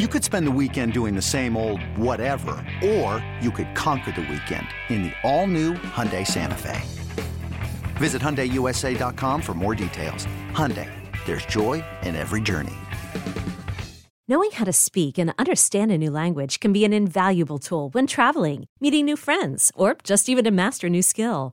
You could spend the weekend doing the same old whatever, or you could conquer the weekend in the all-new Hyundai Santa Fe. Visit HyundaiUSA.com for more details. Hyundai, there's joy in every journey. Knowing how to speak and understand a new language can be an invaluable tool when traveling, meeting new friends, or just even to master a new skill.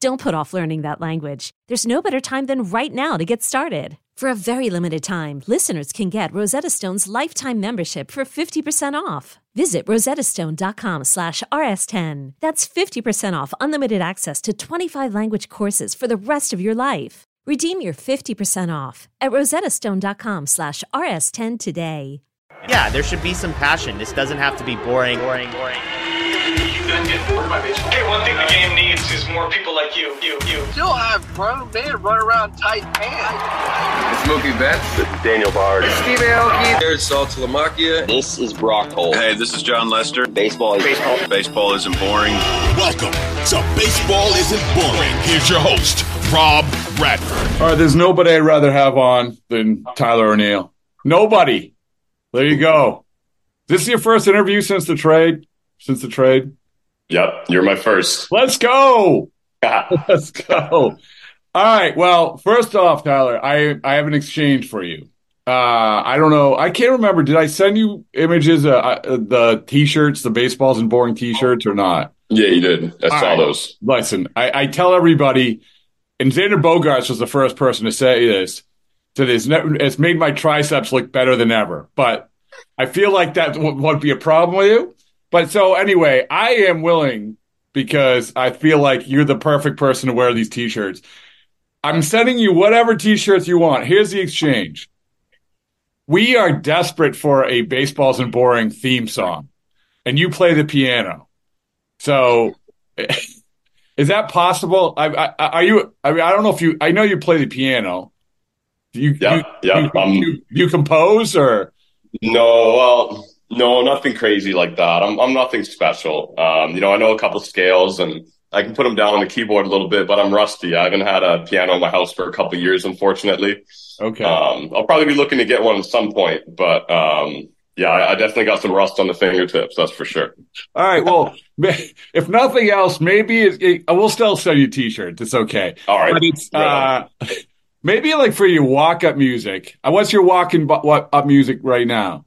Don't put off learning that language. There's no better time than right now to get started. For a very limited time, listeners can get Rosetta Stone's lifetime membership for 50% off. Visit rosettastone.com slash rs10. That's 50% off unlimited access to 25 language courses for the rest of your life. Redeem your 50% off at rosettastone.com slash rs10 today. Yeah, there should be some passion. This doesn't have to be boring, boring, boring. Hey, one thing the game needs is more people like you. You, you. Still have grown men run around tight pants. Smokey Betts. This is Daniel Bard. Steve Aoki. There's Saltalamacchia. This is Brock Holt. Hey, this is Jon Lester. Baseball is baseball. Baseball isn't boring. Welcome to Baseball Isn't Boring. Here's your host, Rob Bradford. All right, there's nobody I'd rather have on than Tyler O'Neill. Nobody. There you go. This is your first interview since the trade? Since the trade? Yep, you're my first. Let's go. Let's go. All right. Well, first off, Tyler, I I have an exchange for you. Uh, I don't know. I can't remember. Did I send you images of uh, the t-shirts, the Baseball Isn't Boring t-shirts, or not? Yeah, you did. I All saw right. those. Listen, I, I tell everybody, and Xander Bogaerts was the first person to say this. To this, it's made my triceps look better than ever. But I feel like that w- won't be a problem with you. But so anyway, I am willing because I feel like you're the perfect person to wear these t-shirts. I'm sending you whatever t-shirts you want. Here's the exchange. We are desperate for a Baseball Isn't Boring theme song, and you play the piano. So, is that possible? I, I, are you? I mean, I don't know if you. I know you play the piano. Do you? Yeah, you, yeah, You, um, you, you compose or? No, well, no, nothing crazy like that. I'm I'm nothing special. Um, you know, I know a couple scales and I can put them down on the keyboard a little bit, but I'm rusty. I haven't had a piano in my house for a couple of years, unfortunately. Okay. Um, I'll probably be looking to get one at some point, but um, yeah, I, I definitely got some rust on the fingertips. That's for sure. All right. Well, if nothing else, maybe it, it, I will still sell you t-shirts. It's okay. All right. But it's Right uh, maybe like for your walk-up music. Uh, What's your walking bu- up music right now?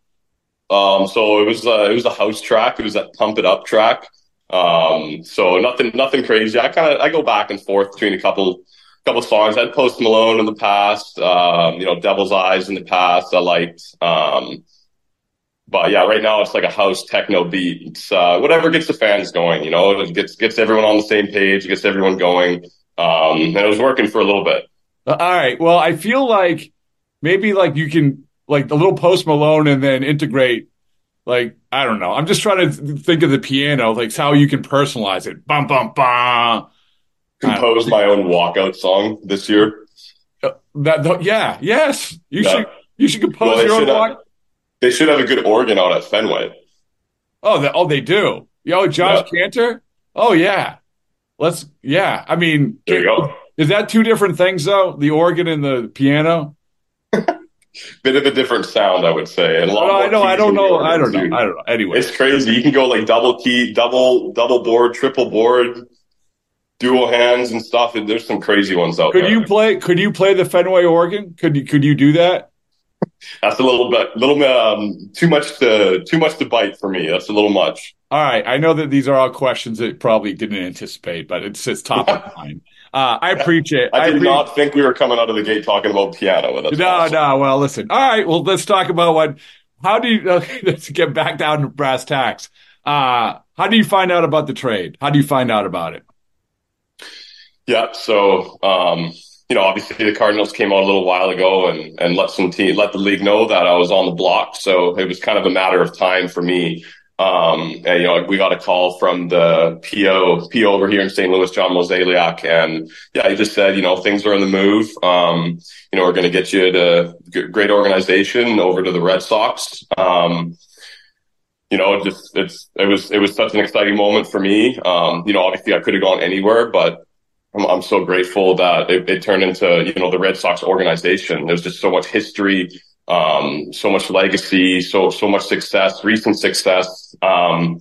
Um, so it was uh, it was a house track. It was that pump it up track. Um, so nothing nothing crazy. I kind of I go back and forth between a couple couple songs. I had Post Malone in the past. Um, you know, Devil's Eyes in the past. I liked. Um, but yeah, right now it's like a house techno beat. It's uh, whatever gets the fans going. You know, it gets gets everyone on the same page. It gets everyone going. Um, and it was working for a little bit. Uh, All right. Well, I feel like maybe like you can like a little Post Malone and then integrate. Like I don't know. I'm just trying to th- think of the piano, like how you can personalize it. Bum bum bum. Composed my own walkout song this year. Uh, That, yeah, yes. You Yeah. should you should compose Well, your own have- walk. They should have a good organ out at Fenway. Oh, they, oh, they do. Yo, Josh Kantor. Oh yeah. Let's. Yeah. I mean, There you go. is that two different things though? The organ and the piano. Bit of a different sound, I would say. And lot No, I more know. I don't know. I don't know. I don't know. Anyway, It's crazy. You can go like double key, double double board, triple board, dual hands and stuff. There's some crazy ones out could there. Could you play? Could you play the Fenway organ? Could you? Could you do that? That's a little bit, little um, too much to too much to bite for me. That's a little much. All right, I know that these are all questions that probably didn't anticipate, but it's it's top of mind. Uh, I appreciate. I did I not think we were coming out of the gate talking about piano. That's no, awesome. no. Well, listen. All right. Well, let's talk about what. How do you? Uh, let's get back down to brass tacks. Uh, how do you find out about the trade? How do you find out about it? Yeah. So, um, you know, obviously the Cardinals came out a little while ago and, and let some team, let the league know that I was on the block. So it was kind of a matter of time for me. Um, and, you know, we got a call from the PO, PO over here in St. Louis, John Mozeliak. And yeah, he just said, you know, things are on the move. Um, you know, we're going to get you to great organization over to the Red Sox. Um, you know, just, it's, it was, it was such an exciting moment for me. Um, you know, obviously I could have gone anywhere, but I'm, I'm so grateful that it, it, turned into, you know, the Red Sox organization. There's just so much history, um, so much legacy, so, so much success, recent success. Um,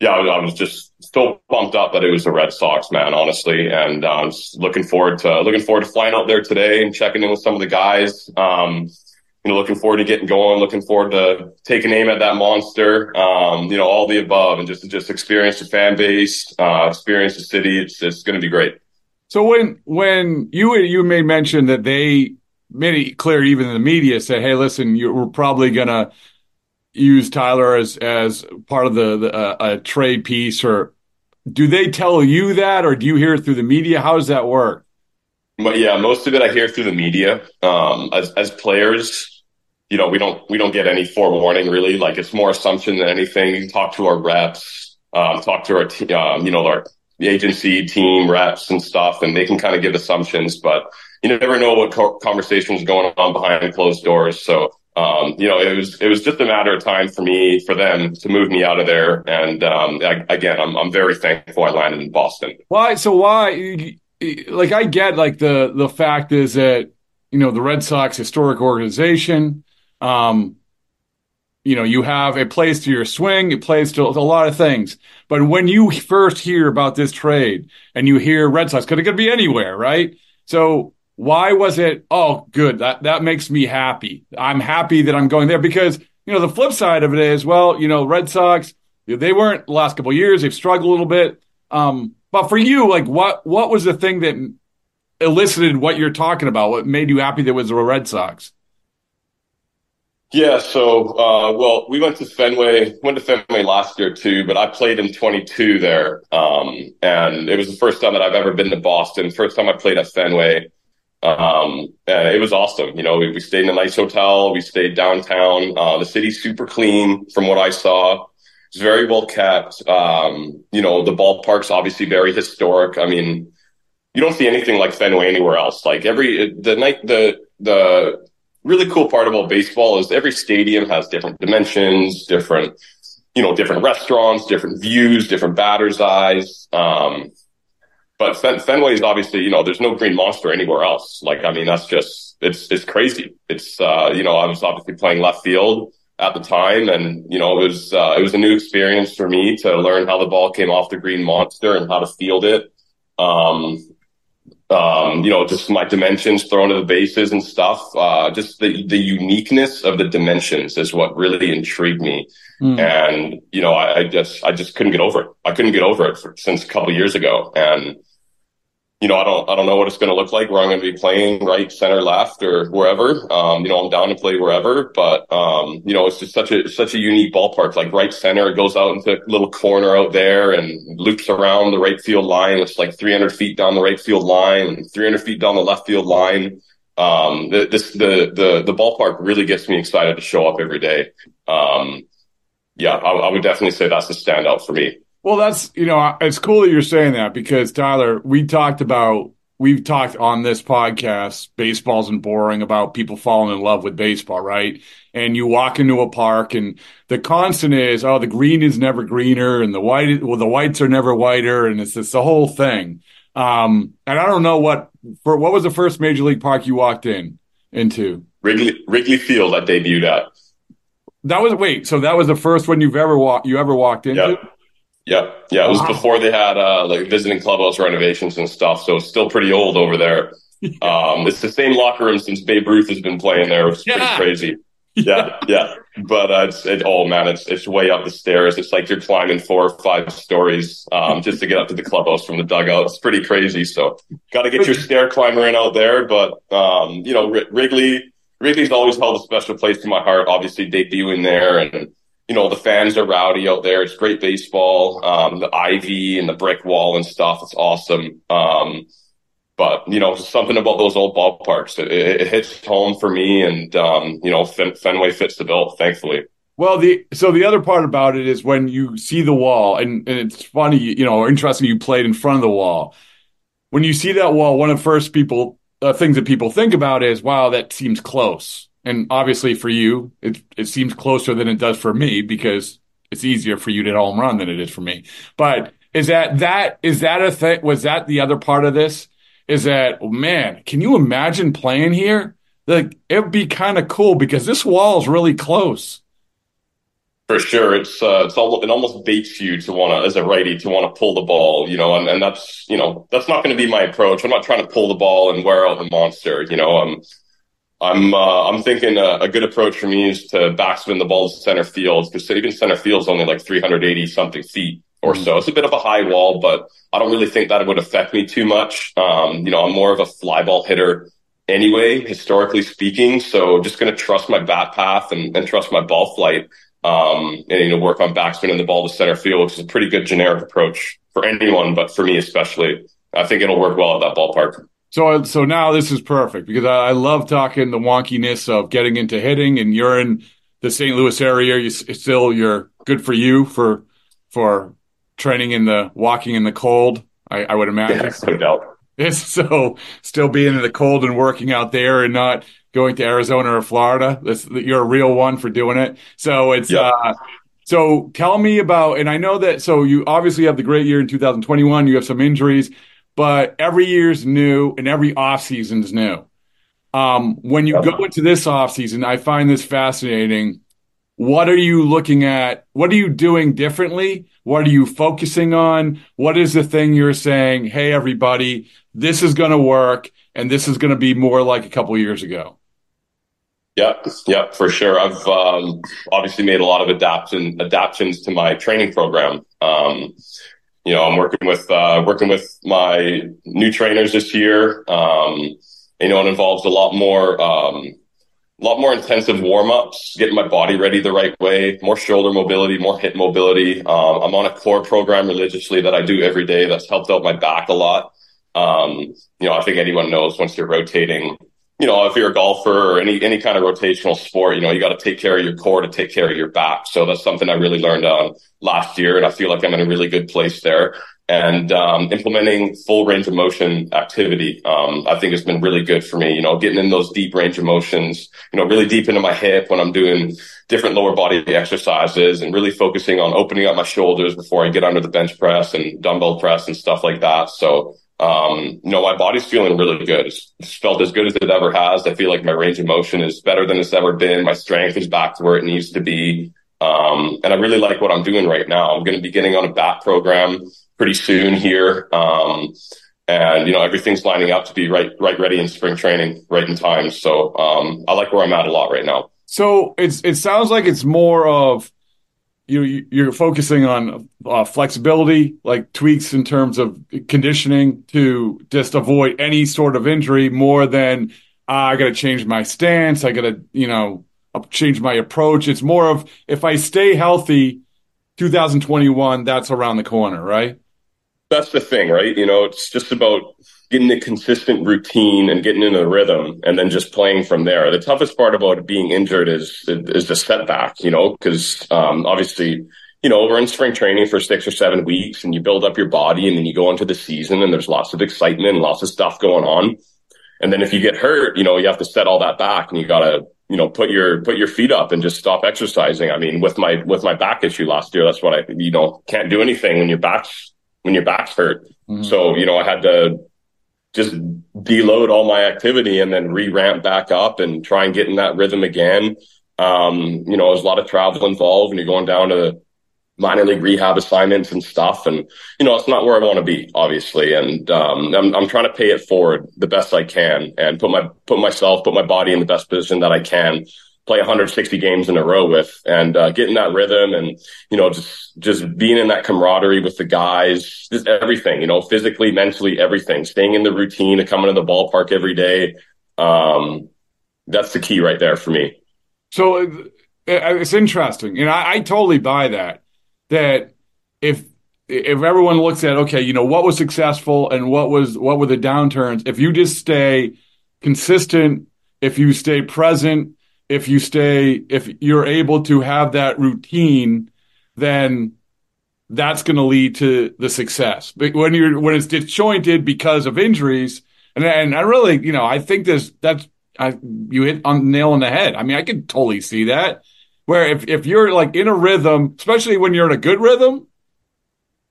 yeah, I, I was just so pumped up that it was the Red Sox, man, honestly. And uh, I'm just looking forward to, looking forward to flying out there today and checking in with some of the guys. Um, you know, looking forward to getting going, looking forward to taking aim at that monster. Um, you know, all the above and just, just experience the fan base, uh, experience the city. It's, it's going to be great. So when when you you made mention that they made it clear, even in the media, said, "Hey, listen, you, we're probably gonna use Tyler as as part of the, the uh, a trade piece," or do they tell you that, or do you hear it through the media? How does that work? But yeah, most of it I hear through the media. Um, as as players, you know, we don't we don't get any forewarning really. Like it's more assumption than anything. You talk to our reps, um, talk to our um, you know our agency team reps and stuff, and they can kind of give assumptions, but you never know what co- conversations going on behind closed doors. So, um, you know, it was it was just a matter of time for me for them to move me out of there. And um, I, again, I'm I'm very thankful I landed in Boston. Why? So why? Like I get like the the fact is that you know the Red Sox historic organization. Um, you know, you have a place to your swing, it plays to a lot of things. But when you first hear about this trade and you hear Red Sox, because it could be anywhere, right? So why was it, oh, good, that, that makes me happy. I'm happy that I'm going there because, you know, the flip side of it is, well, you know, Red Sox, they weren't the last couple years, they've struggled a little bit. Um, but for you, like what what was the thing that elicited what you're talking about? What made you happy that was the Red Sox? Yeah, so uh, well, we went to Fenway, went to Fenway last year too, but I played in 22 there, um, and it was the first time that I've ever been to Boston. First time I played at Fenway, um, it was awesome. You know, we, we, stayed in a nice hotel, we stayed downtown. Uh, the city's super clean from what I saw. It's very well kept. Um, you know, the ballpark's obviously very historic. I mean, you don't see anything like Fenway anywhere else. Like every the night the the really cool part about baseball is every stadium has different dimensions, different, you know, different restaurants, different views, different batter's eyes. Um, but Fen- Fenway is obviously, you know, there's no green monster anywhere else. Like, I mean, that's just, it's, it's crazy. It's, uh, you know, I was obviously playing left field at the time and, you know, it was, uh, it was a new experience for me to learn how the ball came off the green monster and how to field it. Um, um, you know, just my dimensions thrown to the bases and stuff. Uh, just the, the uniqueness of the dimensions is what really intrigued me. Mm. And, you know, I, I, just, I just couldn't get over it. I couldn't get over it for, since a couple years ago. And, you know, I don't, I don't know what it's going to look like where I'm going to be playing right, center, left, or wherever. Um, you know, I'm down to play wherever, but, um, you know, it's just such a, such a unique ballpark, like right center. It goes out into a little corner out there and loops around the right field line. It's like 300 feet down the right field line and 300 feet down the left field line. Um, the, this, the, the, the ballpark really gets me excited to show up every day. Um, yeah, I, I would definitely say that's the standout for me. Well, that's, you know, it's cool that you're saying that because Tyler, we talked about, we've talked on this podcast, Baseball Isn't Boring about people falling in love with baseball, right? And you walk into a park and the constant is, oh, the green is never greener and the white, well, the whites are never whiter. And it's just the whole thing. Um, and I don't know what, for what was the first major league park you walked in into? Wrigley, Wrigley Field I debuted at. That was, wait, so that was the first one you've ever walked, you ever walked into? Yep. Yeah, yeah. It was wow. before they had uh, like visiting clubhouse renovations and stuff, so it's still pretty old over there. Um, it's the same locker room since Babe Ruth has been playing there, It's is pretty crazy. Yeah, yeah. But uh, it's it, oh man, it's it's way up the stairs. It's like you're climbing four or five stories um, just to get up to the clubhouse from the dugout. It's pretty crazy. So got to get your stair climber in out there. But um, you know, Wri- Wrigley Wrigley's always held a special place in my heart. Obviously, debuting there, and you know the fans are rowdy out there. It's great baseball. Um, the ivy and the brick wall and stuff. It's awesome. Um, but you know, something about those old ballparks. It, it, it hits home for me, and um, you know, Fen- Fenway fits the bill. Thankfully. Well, the so the other part about it is when you see the wall, and, and it's funny, you know, interesting. You played in front of the wall. When you see that wall, one of the first people uh, things that people think about is, wow, that seems close. And obviously, for you, it it seems closer than it does for me because it's easier for you to home run than it is for me. But is that that is that a thing? Was that the other part of this? Is that oh, man? Can you imagine playing here? Like it would be kind of cool because this wall is really close. For sure, it's uh, it's all, it almost baits you to want to, as a righty, to want to pull the ball, you know, and, and that's you know that's not going to be my approach. I'm not trying to pull the ball and wear out the monster, you know. I'm I'm uh, I'm thinking a, a good approach for me is to backspin the ball to center field because even center field is only like 380 something feet or so. It's a bit of a high wall, but I don't really think that would affect me too much. Um, you know, I'm more of a fly ball hitter anyway, historically speaking. So just going to trust my bat path and, and trust my ball flight. Um, and, you know, work on backspin and the ball to center field, which is a pretty good generic approach for anyone, but for me especially, I think it'll work well at that ballpark. So, so now this is perfect because I, I love talking the wonkiness of getting into hitting, and you're in the St. Louis area. You still, you're good for you for for training in the walking in the cold. I, I would imagine. Yeah, no doubt. It's so still being in the cold and working out there and not going to Arizona or Florida. That's, you're a real one for doing it. So it's, Yep. uh, so tell me about, and I know that, so you obviously have the great year in 2021. You have some injuries, but every year's new and every off season's new. Um, when you go into this off season, I find this fascinating. What are you looking at? What are you doing differently? What are you focusing on? What is the thing you're saying? Hey, everybody, this is going to work and this is going to be more like a couple years ago. Yep, yep, for sure. I've um, obviously made a lot of adaptation adaptations to my training program. Um, you know, I'm working with uh, working with my new trainers this year. Um, you know, it involves a lot more um, a lot more intensive warm ups, getting my body ready the right way, more shoulder mobility, more hip mobility. Um, I'm on a core program religiously that I do every day. That's helped out my back a lot. Um, you know, I think anyone knows once you're rotating, you know, if you're a golfer or any, any kind of rotational sport, you know, you got to take care of your core to take care of your back. So that's something I really learned on last year. And I feel like I'm in a really good place there and, um, implementing full range of motion activity. Um, I think has been really good for me, you know, getting in those deep range of motions, you know, really deep into my hip when I'm doing different lower body exercises and really focusing on opening up my shoulders before I get under the bench press and dumbbell press and stuff like that. So, um, know, my body's feeling really good. It's, it's felt as good as it ever has. I feel like my range of motion is better than it's ever been. My strength is back to where it needs to be. Um, and I really like what I'm doing right now. I'm going to be getting on a bat program pretty soon here. Um, and you know, everything's lining up to be right, right ready in spring training, right in time. So, um, I like where I'm at a lot right now. So it's, it sounds like it's more of, you you're focusing on uh, flexibility, like tweaks in terms of conditioning to just avoid any sort of injury more than uh, I got to change my stance. I got to, you know, change my approach. It's more of if I stay healthy, 2021, that's around the corner, right? That's the thing, right? You know, it's just about getting a consistent routine and getting into the rhythm and then just playing from there. The toughest part about being injured is, is the setback, you know, because, um, obviously, you know, we're in spring training for six or seven weeks and you build up your body and then you go into the season and there's lots of excitement and lots of stuff going on. And then if you get hurt, you know, you have to set all that back and you gotta, you know, put your, put your feet up and just stop exercising. I mean, with my, with my back issue last year, that's what I, you know, can't do anything when your back's, when your back's hurt. Mm-hmm. So, you know, I had to just deload all my activity and then re-ramp back up and try and get in that rhythm again. Um, you know, there's a lot of travel involved and you're going down to minor league rehab assignments and stuff. And, you know, it's not where I want to be, obviously. And, um, I'm, I'm trying to pay it forward the best I can and put my, put myself, put my body in the best position that I can play 160 games in a row with and, uh, getting that rhythm and, you know, just, just being in that camaraderie with the guys, just everything, you know, physically, mentally, everything, staying in the routine of coming to the ballpark every day. Um, that's the key right there for me. So uh, it's interesting. And I, I totally buy that that if if everyone looks at okay, you know what was successful and what was what were the downturns, if you just stay consistent, if you stay present, if you stay if you're able to have that routine, then that's going to lead to the success. But when you're when it's disjointed because of injuries, and and I really, you know, I think this that's I you hit on nail on the head. I mean, I can totally see that where if, if you're like in a rhythm, especially when you're in a good rhythm,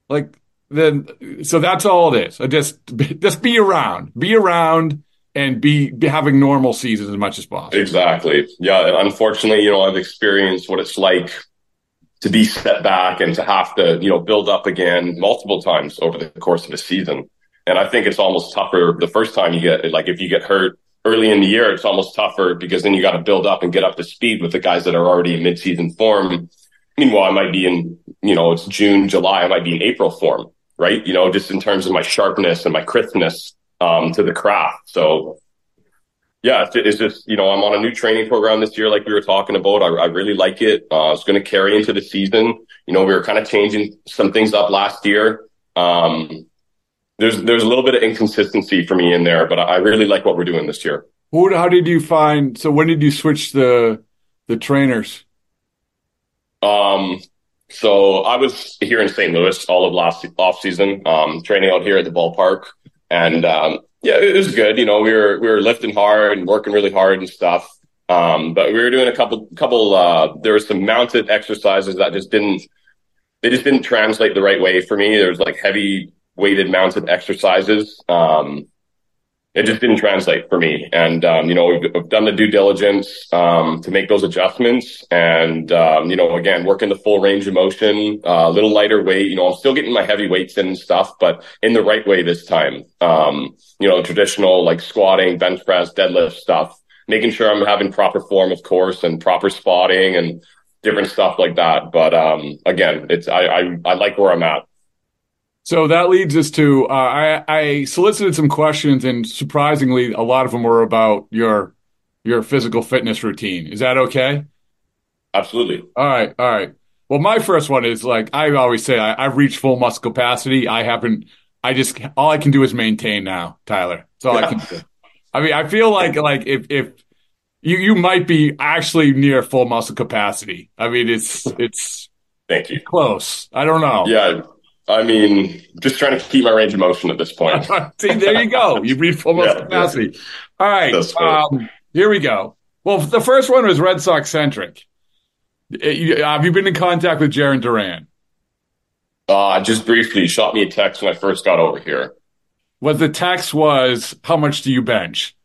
like then so that's all it is. I just just be around, be around, and be, be having normal seasons as much as possible. Exactly. Yeah. And Unfortunately, you know, I've experienced what it's like to be set back and to have to, you know, build up again multiple times over the course of a season. And I think it's almost tougher the first time you get like if you get hurt early in the year, it's almost tougher because then you got to build up and get up to speed with the guys that are already in midseason form. Meanwhile, I might be in, you know, it's June, July, I might be in April form, right? You know, just in terms of my sharpness and my crispness um, to the craft. So, yeah, it's, just, you know, I'm on a new training program this year, like we were talking about. I, I really like it. Uh, it's going to carry into the season. You know, we were kind of changing some things up last year. Um, there's there's a little bit of inconsistency for me in there, but I really like what we're doing this year. Who, how did you find? So when did you switch the the trainers? Um, so I was here in St. Louis all of last off season, um, training out here at the ballpark, and um, yeah, it was good. You know, we were we were lifting hard and working really hard and stuff. Um, but we were doing a couple couple. Uh, there were some mounted exercises that just didn't they just didn't translate the right way for me. There was like heavy weighted mounted exercises. Um, it just didn't translate for me. And, um, you know, we've, we've, done the due diligence, um, to make those adjustments and, um, you know, again, working the full range of motion, uh, a little lighter weight, you know, I'm still getting my heavy weights in and stuff, but in the right way this time. Um, you know, traditional like squatting, bench press, deadlift stuff, making sure I'm having proper form, of course, and proper spotting and different stuff like that. But, um, again, it's, I, I, I like where I'm at. So that leads us to uh, I, I, solicited some questions, and surprisingly, a lot of them were about your your physical fitness routine. Is that okay? Absolutely. All right. All right. Well, my first one is like I always say, I, have reached full muscle capacity. I haven't. I just all I can do is maintain now, Tyler. That's all yeah. I can do. I mean, I feel like like if if you you might be actually near full muscle capacity. I mean, it's it's. Thank you. Close. I don't know. Yeah. I mean, just trying to keep my range of motion at this point. See, there you go. You reach full muscle yeah, capacity. Yeah. All right. Um, here we go. Well, the first one was Red Sox centric. Uh, have you been in contact with Jarren Duran? Uh, just briefly. He shot me a text when I first got over here. What the text was, how much do you bench?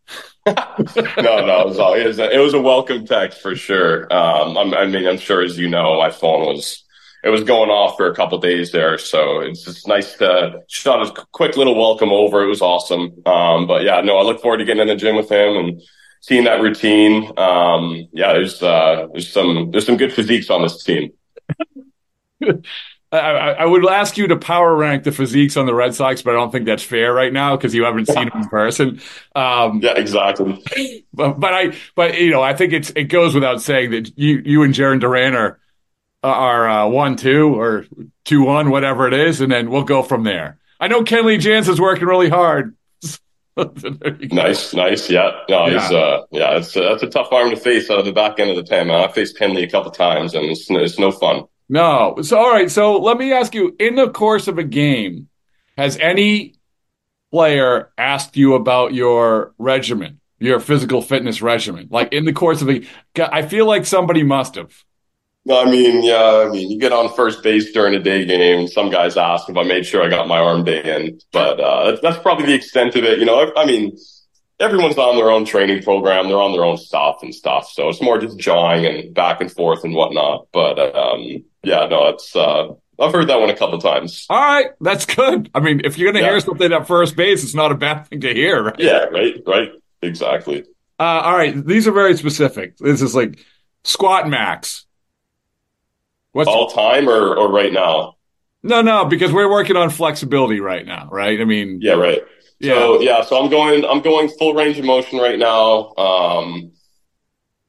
no, no, it was, all, it was, a, it was a welcome text for sure. Um, I mean, I'm sure as you know, my phone was it was going off for a couple days there. So it's just nice to shot a quick little welcome over. It was awesome. Um, but yeah, no, I look forward to getting in the gym with him and seeing that routine. Um, yeah, there's, uh, there's some, there's some good physiques on this team. I, I, would ask you to power rank the physiques on the Red Sox, but I don't think that's fair right now because you haven't seen them in person. Um, yeah, exactly. But, but I, but you know, I think it's it goes without saying that you you and Jarren Duran are are uh, one two or two one, whatever it is, and then we'll go from there. I know Kenley Jansen's working really hard. nice, nice, yeah, no, yeah. he's uh, yeah, it's uh, that's a tough arm to face out of the back end of the pen. Man. I faced Kenley a couple times, and it's it's no fun. No, so all right, so let me ask you: in the course of a game, has any player asked you about your regimen, your physical fitness regimen? Like in the course of a, I feel like somebody must have. I mean, yeah, I mean, you get on first base during a day game. Some guys ask if I made sure I got my arm day in, but uh, that's probably the extent of it. You know, I, I mean, everyone's on their own training program. They're on their own stuff and stuff. So it's more just jawing and back and forth and whatnot. But um, yeah, no, it's uh, I've heard that one a couple times. All right, that's good. I mean, if you're going to Yeah. hear something at first base, it's not a bad thing to hear, right? Yeah, right, right, exactly. Uh, all right, these are very specific. This is like squat max. What's All time or or right now? no, no, because we're working on flexibility right now, right? I mean, Yeah, right. yeah, So yeah, so I'm going I'm going full range of motion right now. Um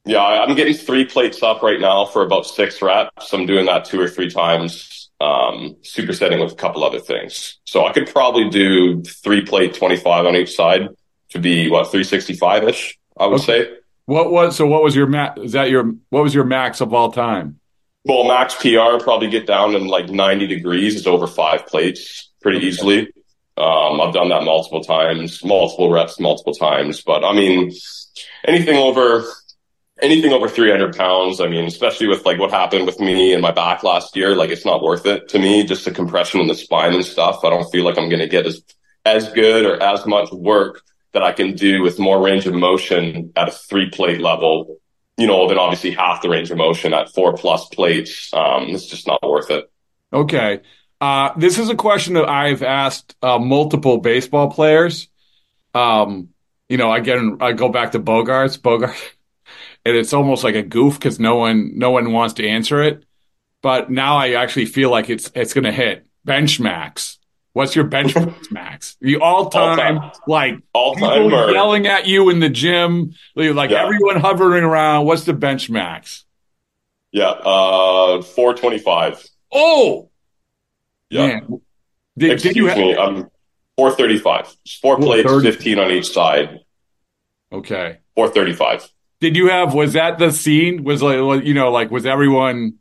yeah, I'm getting three plates up right now for about six reps. I'm doing that two or three times, um, supersetting with a couple other things. So I could probably do three plate 25 on each side to be what 365 ish, I would Okay. say. What was so? What was your max? Is that your what was your max of all time? Well, max PR probably get down in like 90 degrees. It's over five plates pretty easily. Um, I've done that multiple times, multiple reps, multiple times. But I mean, anything over, anything over 300 pounds. I mean, especially with like what happened with me and my back last year, like it's not worth it to me. Just the compression in the spine and stuff. I don't feel like I'm going to get as, as good or as much work that I can do with more range of motion at a three plate level you know, then obviously half the range of motion at four plus plates. Um, it's just not worth it. Okay. Uh, this is a question that I've asked uh, multiple baseball players. Um, you know, again, I go back to Bogaerts, Bogart, and it's almost like a goof because no one, no one wants to answer it. But now I actually feel like it's it's going to hit bench max. What's your bench press max? The all time, like All people time yelling at you in the gym, like Yeah. everyone hovering around. What's the bench max? yeah, uh, four twenty five. Oh, Yeah, man. Did, excuse did you have, me. I'm four thirty five. Four plates, fifteen on each side. okay. Four thirty five. Did you have was that the scene? Was like you know like was everyone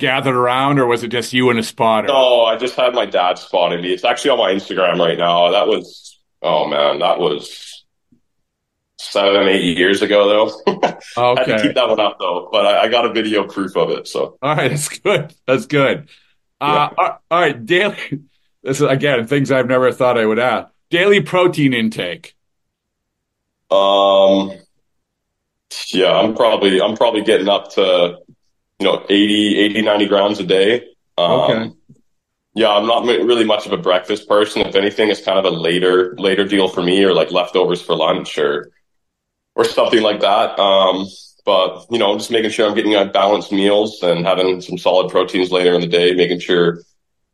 gathered around or was it just you and a spotter? No, I just had my dad spotting me. It's actually on my Instagram right now. That was oh man, that was seven eight years ago though. Okay. I had to keep that one up though, but I, I got a video proof of it. So all right, that's good. That's good. Uh, all all right, daily. This is again things I've never thought I would ask. Daily protein intake. Um, yeah, I'm probably I'm probably getting up to you know 80, 80 90 grams a day. Um, Okay. Yeah, I'm not really much of a breakfast person. If anything, it's kind of a later later deal for me, or like leftovers for lunch, or or something like that. Um, but you know, I'm just making sure I'm getting uh, balanced meals and having some solid proteins later in the day, making sure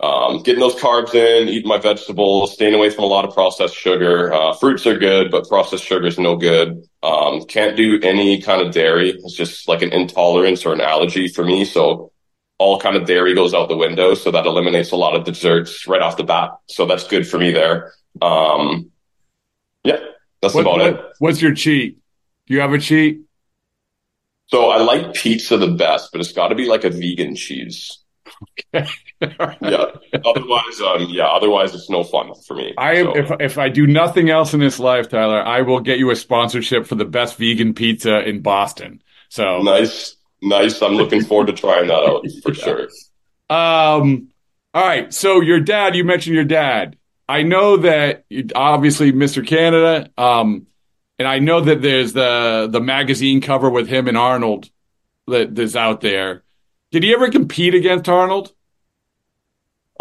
um, getting those carbs in, eating my vegetables, staying away from a lot of processed sugar. Uh, fruits are good, but processed sugar is no good. Um, can't do any kind of dairy. It's just like an intolerance or an allergy for me. So all kind of dairy goes out the window. So that eliminates a lot of desserts right off the bat. So that's good for me there. Um, yeah, that's What- about what- it. What's your cheat? Do you have a cheat? So I like pizza the best, but it's got to be like a vegan cheese. Yeah. Otherwise, um, yeah. Otherwise, it's no fun for me. I So- if if I do nothing else in this life, Tyler, I will get you a sponsorship for the best vegan pizza in Boston. So Nice, nice. I'm looking forward to trying that out for sure. Um, all right. So your dad, you mentioned your dad. I know that obviously Mr. Canada. Um, and I know that there's the the magazine cover with him and Arnold that is out there. Did he ever compete against Arnold?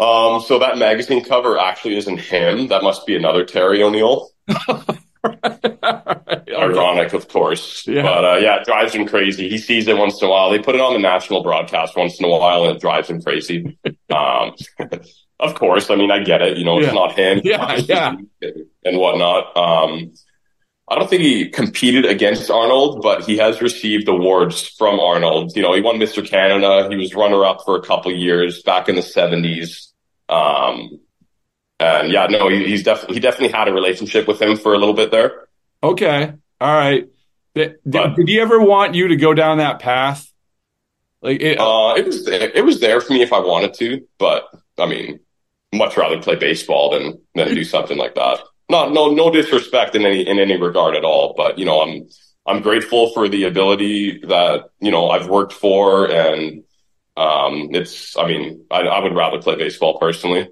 Um, so that magazine cover actually isn't him. That must be another Terry O'Neill. Ironic, of course. Yeah. But uh, yeah, it drives him crazy. He sees it once in a while. They put it on the national broadcast once in a while, and it drives him crazy. um, of course, I mean, I get it. You know, it's Yeah. not him. Yeah, yeah. and whatnot. Um, I don't think he competed against Arnold, but he has received awards from Arnold. You know, he won Mr. Canada. He was runner up for a couple years back in the seventies. Um, and yeah, no, he, he's definitely, he definitely had a relationship with him for a little bit there. Okay. All right. Did, But- did he ever want you to go down that path? Like, it, Uh, it was, there, it was there for me if I wanted to, but I mean, much rather play baseball than, than do something like that. Not, no, no disrespect in any, in any regard at all, but you know, I'm, I'm grateful for the ability that, you know, I've worked for and, um, it's, I mean, I, I would rather play baseball personally.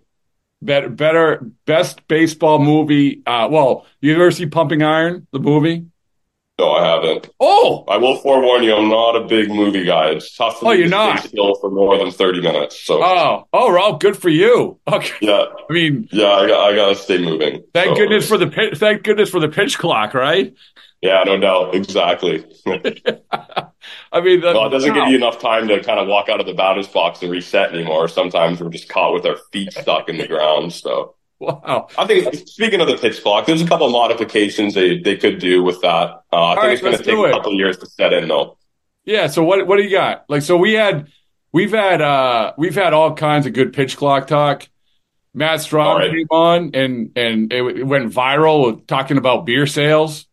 better, better, best baseball movie. Uh, well, see Pumping Iron, the movie? No, I haven't. Oh, I will forewarn you, I'm not a big movie guy. It's tough Oh, me you're to not? stay still for more than 30 minutes. So, oh, oh, well, good for you. Okay, yeah, I mean, yeah, I, got, I gotta stay moving. thank So, goodness for the pitch. Thank goodness for the pitch clock, right? Yeah, no doubt. Exactly. I mean, that, well, it doesn't wow. give you enough time to kind of walk out of the batter's box and reset anymore. Sometimes we're just caught with our feet stuck in the ground. So, Wow. I think speaking of the pitch clock, there's a couple of modifications they, they could do with that. Uh, I think right, it's going to take a couple of years to set in, though. Yeah. So what what do you got? Like, so we had we've had uh we've had all kinds of good pitch clock talk. Matt Strahm All right. came on and and it, it went viral with talking about beer sales.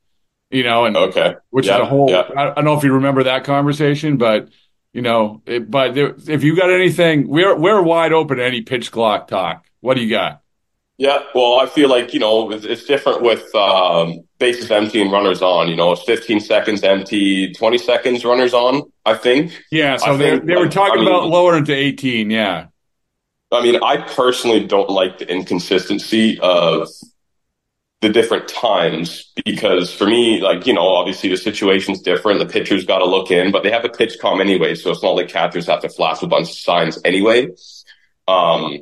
You know, and Okay. which Yeah, is a whole. yeah. I, I don't know if you remember that conversation, but you know, it, but there, if you got anything, we're we're wide open to any pitch clock talk. What do you got? Yeah, well, I feel like, you know, it's, it's different with um, bases empty and runners on. You know, it's 15 seconds empty, 20 seconds runners on, I think. Yeah, so I they think, they were talking I mean- about lowering it to eighteen. Yeah, I mean, I personally don't like the inconsistency of the different times because for me, like, you know, obviously the situation's different. The pitcher's got to look in, but they have a PitchCom anyway. So it's not like catchers have to flash a bunch of signs anyway. Um,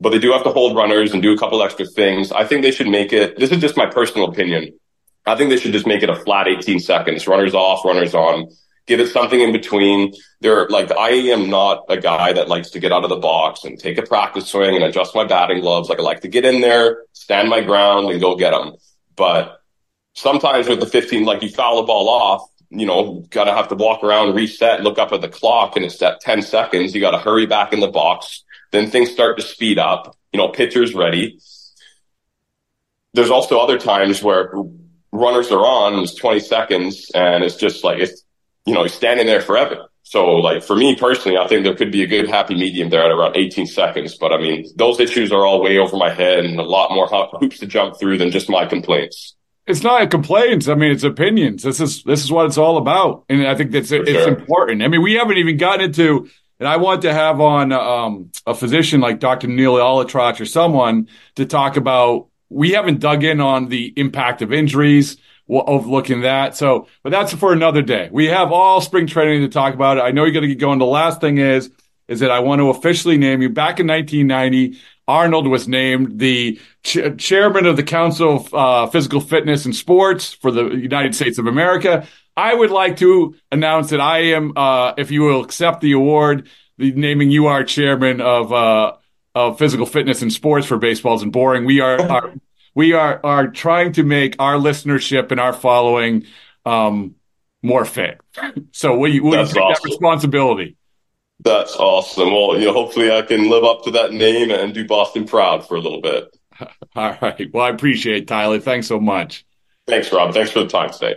but they do have to hold runners and do a couple extra things. I think they should make it, this is just my personal opinion. I think they should just make it a flat 18 seconds, runners off, runners on. Give it something in between. There, like, I am not a guy that likes to get out of the box and take a practice swing and adjust my batting gloves. Like, I like to get in there, stand my ground, and go get them. But sometimes with the 15, like, you foul the ball off, you know, gotta have to walk around, reset, look up at the clock, and it's at 10 seconds. You gotta hurry back in the box. Then things start to speed up. You know, pitcher's ready. There's also other times where runners are on, it's 20 seconds, and it's just like, it's, you know, he's standing there forever. So, like, for me personally, I think there could be a good happy medium there at around 18 seconds. But I mean, those issues are all way over my head and a lot more hoops to jump through than just my complaints. it's not complaints. I mean, it's opinions. This is this is what it's all about, and I think that's it's sure. important. I mean, we haven't even gotten into, and I want to have on um, a physician like Dr. Neal ElAttrache or someone to talk about. We haven't dug in on the impact of injuries, overlooking that. So, but that's for another day. We have all spring training to talk about. I know you're going to get going. The last thing is, is that I want to officially name you. Back in 1990, Arnold was named the ch- chairman of the Council of uh, Physical Fitness and Sports for the United States of America. I would like to announce that I am, uh, if you will accept the award, the naming you are chairman of uh, of physical fitness and sports for Baseball Isn't Boring. We are, are we are are trying to make our listenership and our following um, more fit. So will you, will you That's take that responsibility? That's awesome. Well, you know, hopefully I can live up to that name and do Boston proud for a little bit. All right. Well, I appreciate it, Tyler. Thanks so much. Thanks, Rob. Thanks for the time today.